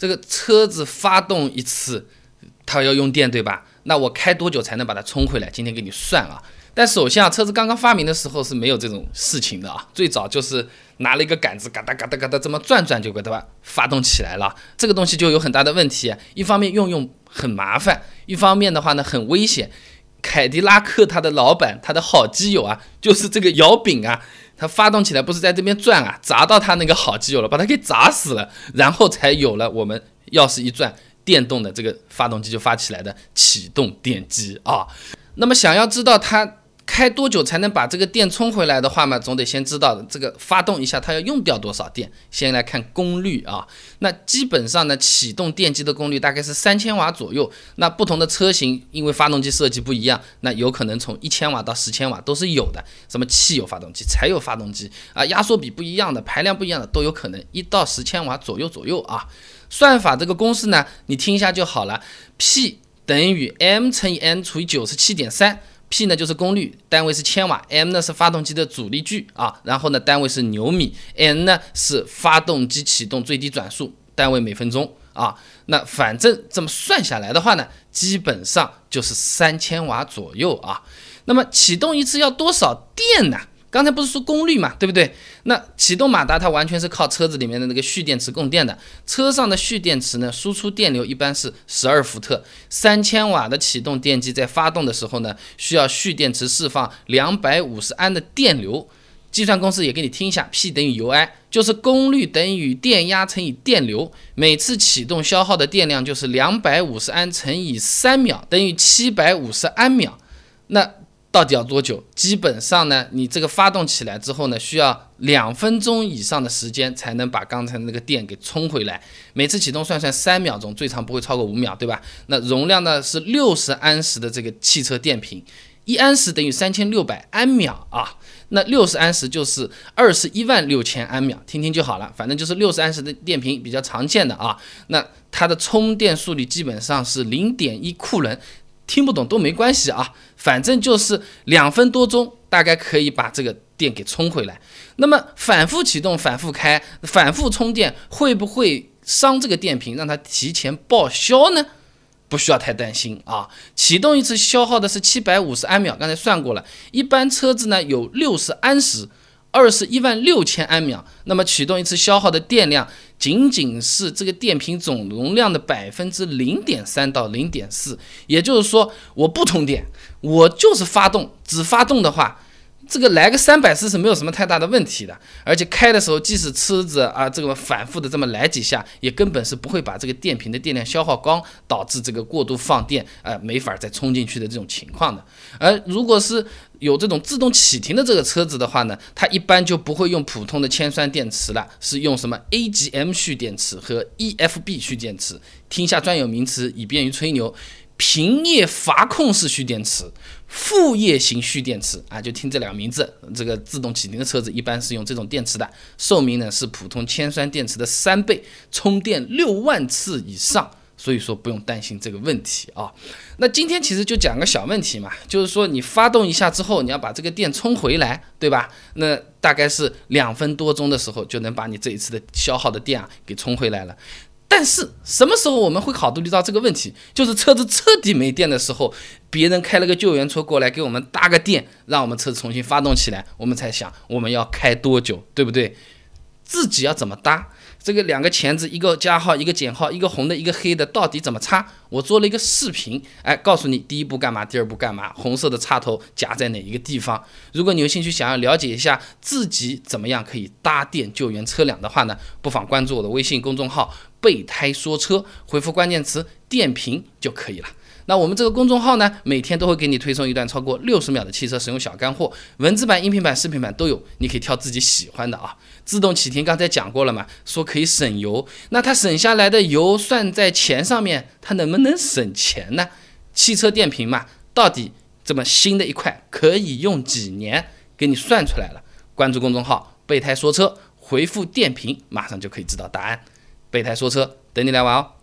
这个车子发动一次，它要用电，对吧？那我开多久才能把它充回来？今天给你算啊。但首先啊，车子刚刚发明的时候是没有这种事情的啊，最早就是拿了一个杆子，嘎哒嘎哒嘎哒这么转转就给它发动起来了。这个东西就有很大的问题，一方面用用很麻烦，一方面的话呢很危险。凯迪拉克它的老板，他的好基友啊，就是这个摇柄啊，它发动起来不是在这边转啊，砸到它那个好基友了，把它给砸死了，然后才有了我们钥匙一转，电动的这个发动机就发起来的启动电机啊。那么想要知道它。开多久才能把这个电充回来的话嘛，总得先知道这个发动一下它要用掉多少电。先来看功率啊，那基本上呢，启动电机的功率大概是三千瓦左右。那不同的车型因为发动机设计不一样，那有可能从一千瓦到十千瓦都是有的。什么汽油发动机、柴油发动机啊，压缩比不一样的、排量不一样的都有可能一到十千瓦左右左右啊。算法这个公式呢，你听一下就好了，P 等于 m 乘以 n 除以九十七点三。P 呢就是功率，单位是千瓦；M 呢是发动机的阻力矩啊，然后呢单位是牛米；N 呢是发动机启动最低转速，单位每分钟啊。那反正这么算下来的话呢，基本上就是三千瓦左右啊。那么启动一次要多少电呢？刚才不是说功率嘛，对不对？那启动马达它完全是靠车子里面的那个蓄电池供电的。车上的蓄电池呢，输出电流一般是十二伏特。三千瓦的启动电机在发动的时候呢，需要蓄电池释放两百五十安的电流。计算公式也给你听一下，P 等于 U I，就是功率等于电压乘以电流。每次启动消耗的电量就是两百五十安乘以三秒，等于七百五十安秒。那到底要多久？基本上呢，你这个发动起来之后呢，需要两分钟以上的时间才能把刚才那个电给充回来。每次启动算算三秒钟，最长不会超过五秒，对吧？那容量呢是六十安时的这个汽车电瓶，一安时等于三千六百安秒啊。那六十安时就是二十一万六千安秒，听听就好了。反正就是六十安时的电瓶比较常见的啊。那它的充电速率基本上是零点一库仑。听不懂都没关系啊，反正就是两分多钟，大概可以把这个电给充回来。那么反复启动、反复开、反复充电，会不会伤这个电瓶，让它提前报销呢？不需要太担心啊。启动一次消耗的是七百五十安秒，刚才算过了，一般车子呢有六十安时。二十一万六千安秒，那么启动一次消耗的电量仅仅是这个电瓶总容量的百分之零点三到零点四，也就是说，我不通电，我就是发动，只发动的话。这个来个三百次是没有什么太大的问题的，而且开的时候，即使车子啊这个反复的这么来几下，也根本是不会把这个电瓶的电量消耗光，导致这个过度放电，呃，没法再充进去的这种情况的。而如果是有这种自动启停的这个车子的话呢，它一般就不会用普通的铅酸电池了，是用什么 AGM 蓄电池和 EFB 蓄电池，听一下专有名词，以便于吹牛。平叶阀控式蓄电池、副叶型蓄电池啊，就听这两个名字。这个自动启停的车子一般是用这种电池的，寿命呢是普通铅酸电池的三倍，充电六万次以上，所以说不用担心这个问题啊。那今天其实就讲个小问题嘛，就是说你发动一下之后，你要把这个电充回来，对吧？那大概是两分多钟的时候，就能把你这一次的消耗的电啊给充回来了。但是什么时候我们会考虑到这个问题？就是车子彻底没电的时候，别人开了个救援车过来给我们搭个电，让我们车子重新发动起来，我们才想我们要开多久，对不对？自己要怎么搭？这个两个钳子，一个加号，一个减号，一个红的，一个黑的，到底怎么插？我做了一个视频，哎，告诉你第一步干嘛，第二步干嘛，红色的插头夹在哪一个地方。如果你有兴趣想要了解一下自己怎么样可以搭电救援车辆的话呢，不妨关注我的微信公众号“备胎说车”，回复关键词“电瓶”就可以了。那我们这个公众号呢，每天都会给你推送一段超过六十秒的汽车使用小干货，文字版、音频版、视频版都有，你可以挑自己喜欢的啊。自动启停刚才讲过了嘛，说可以省油，那它省下来的油算在钱上面，它能不能省钱呢？汽车电瓶嘛，到底这么新的一块可以用几年？给你算出来了。关注公众号“备胎说车”，回复“电瓶”，马上就可以知道答案。备胎说车，等你来玩哦。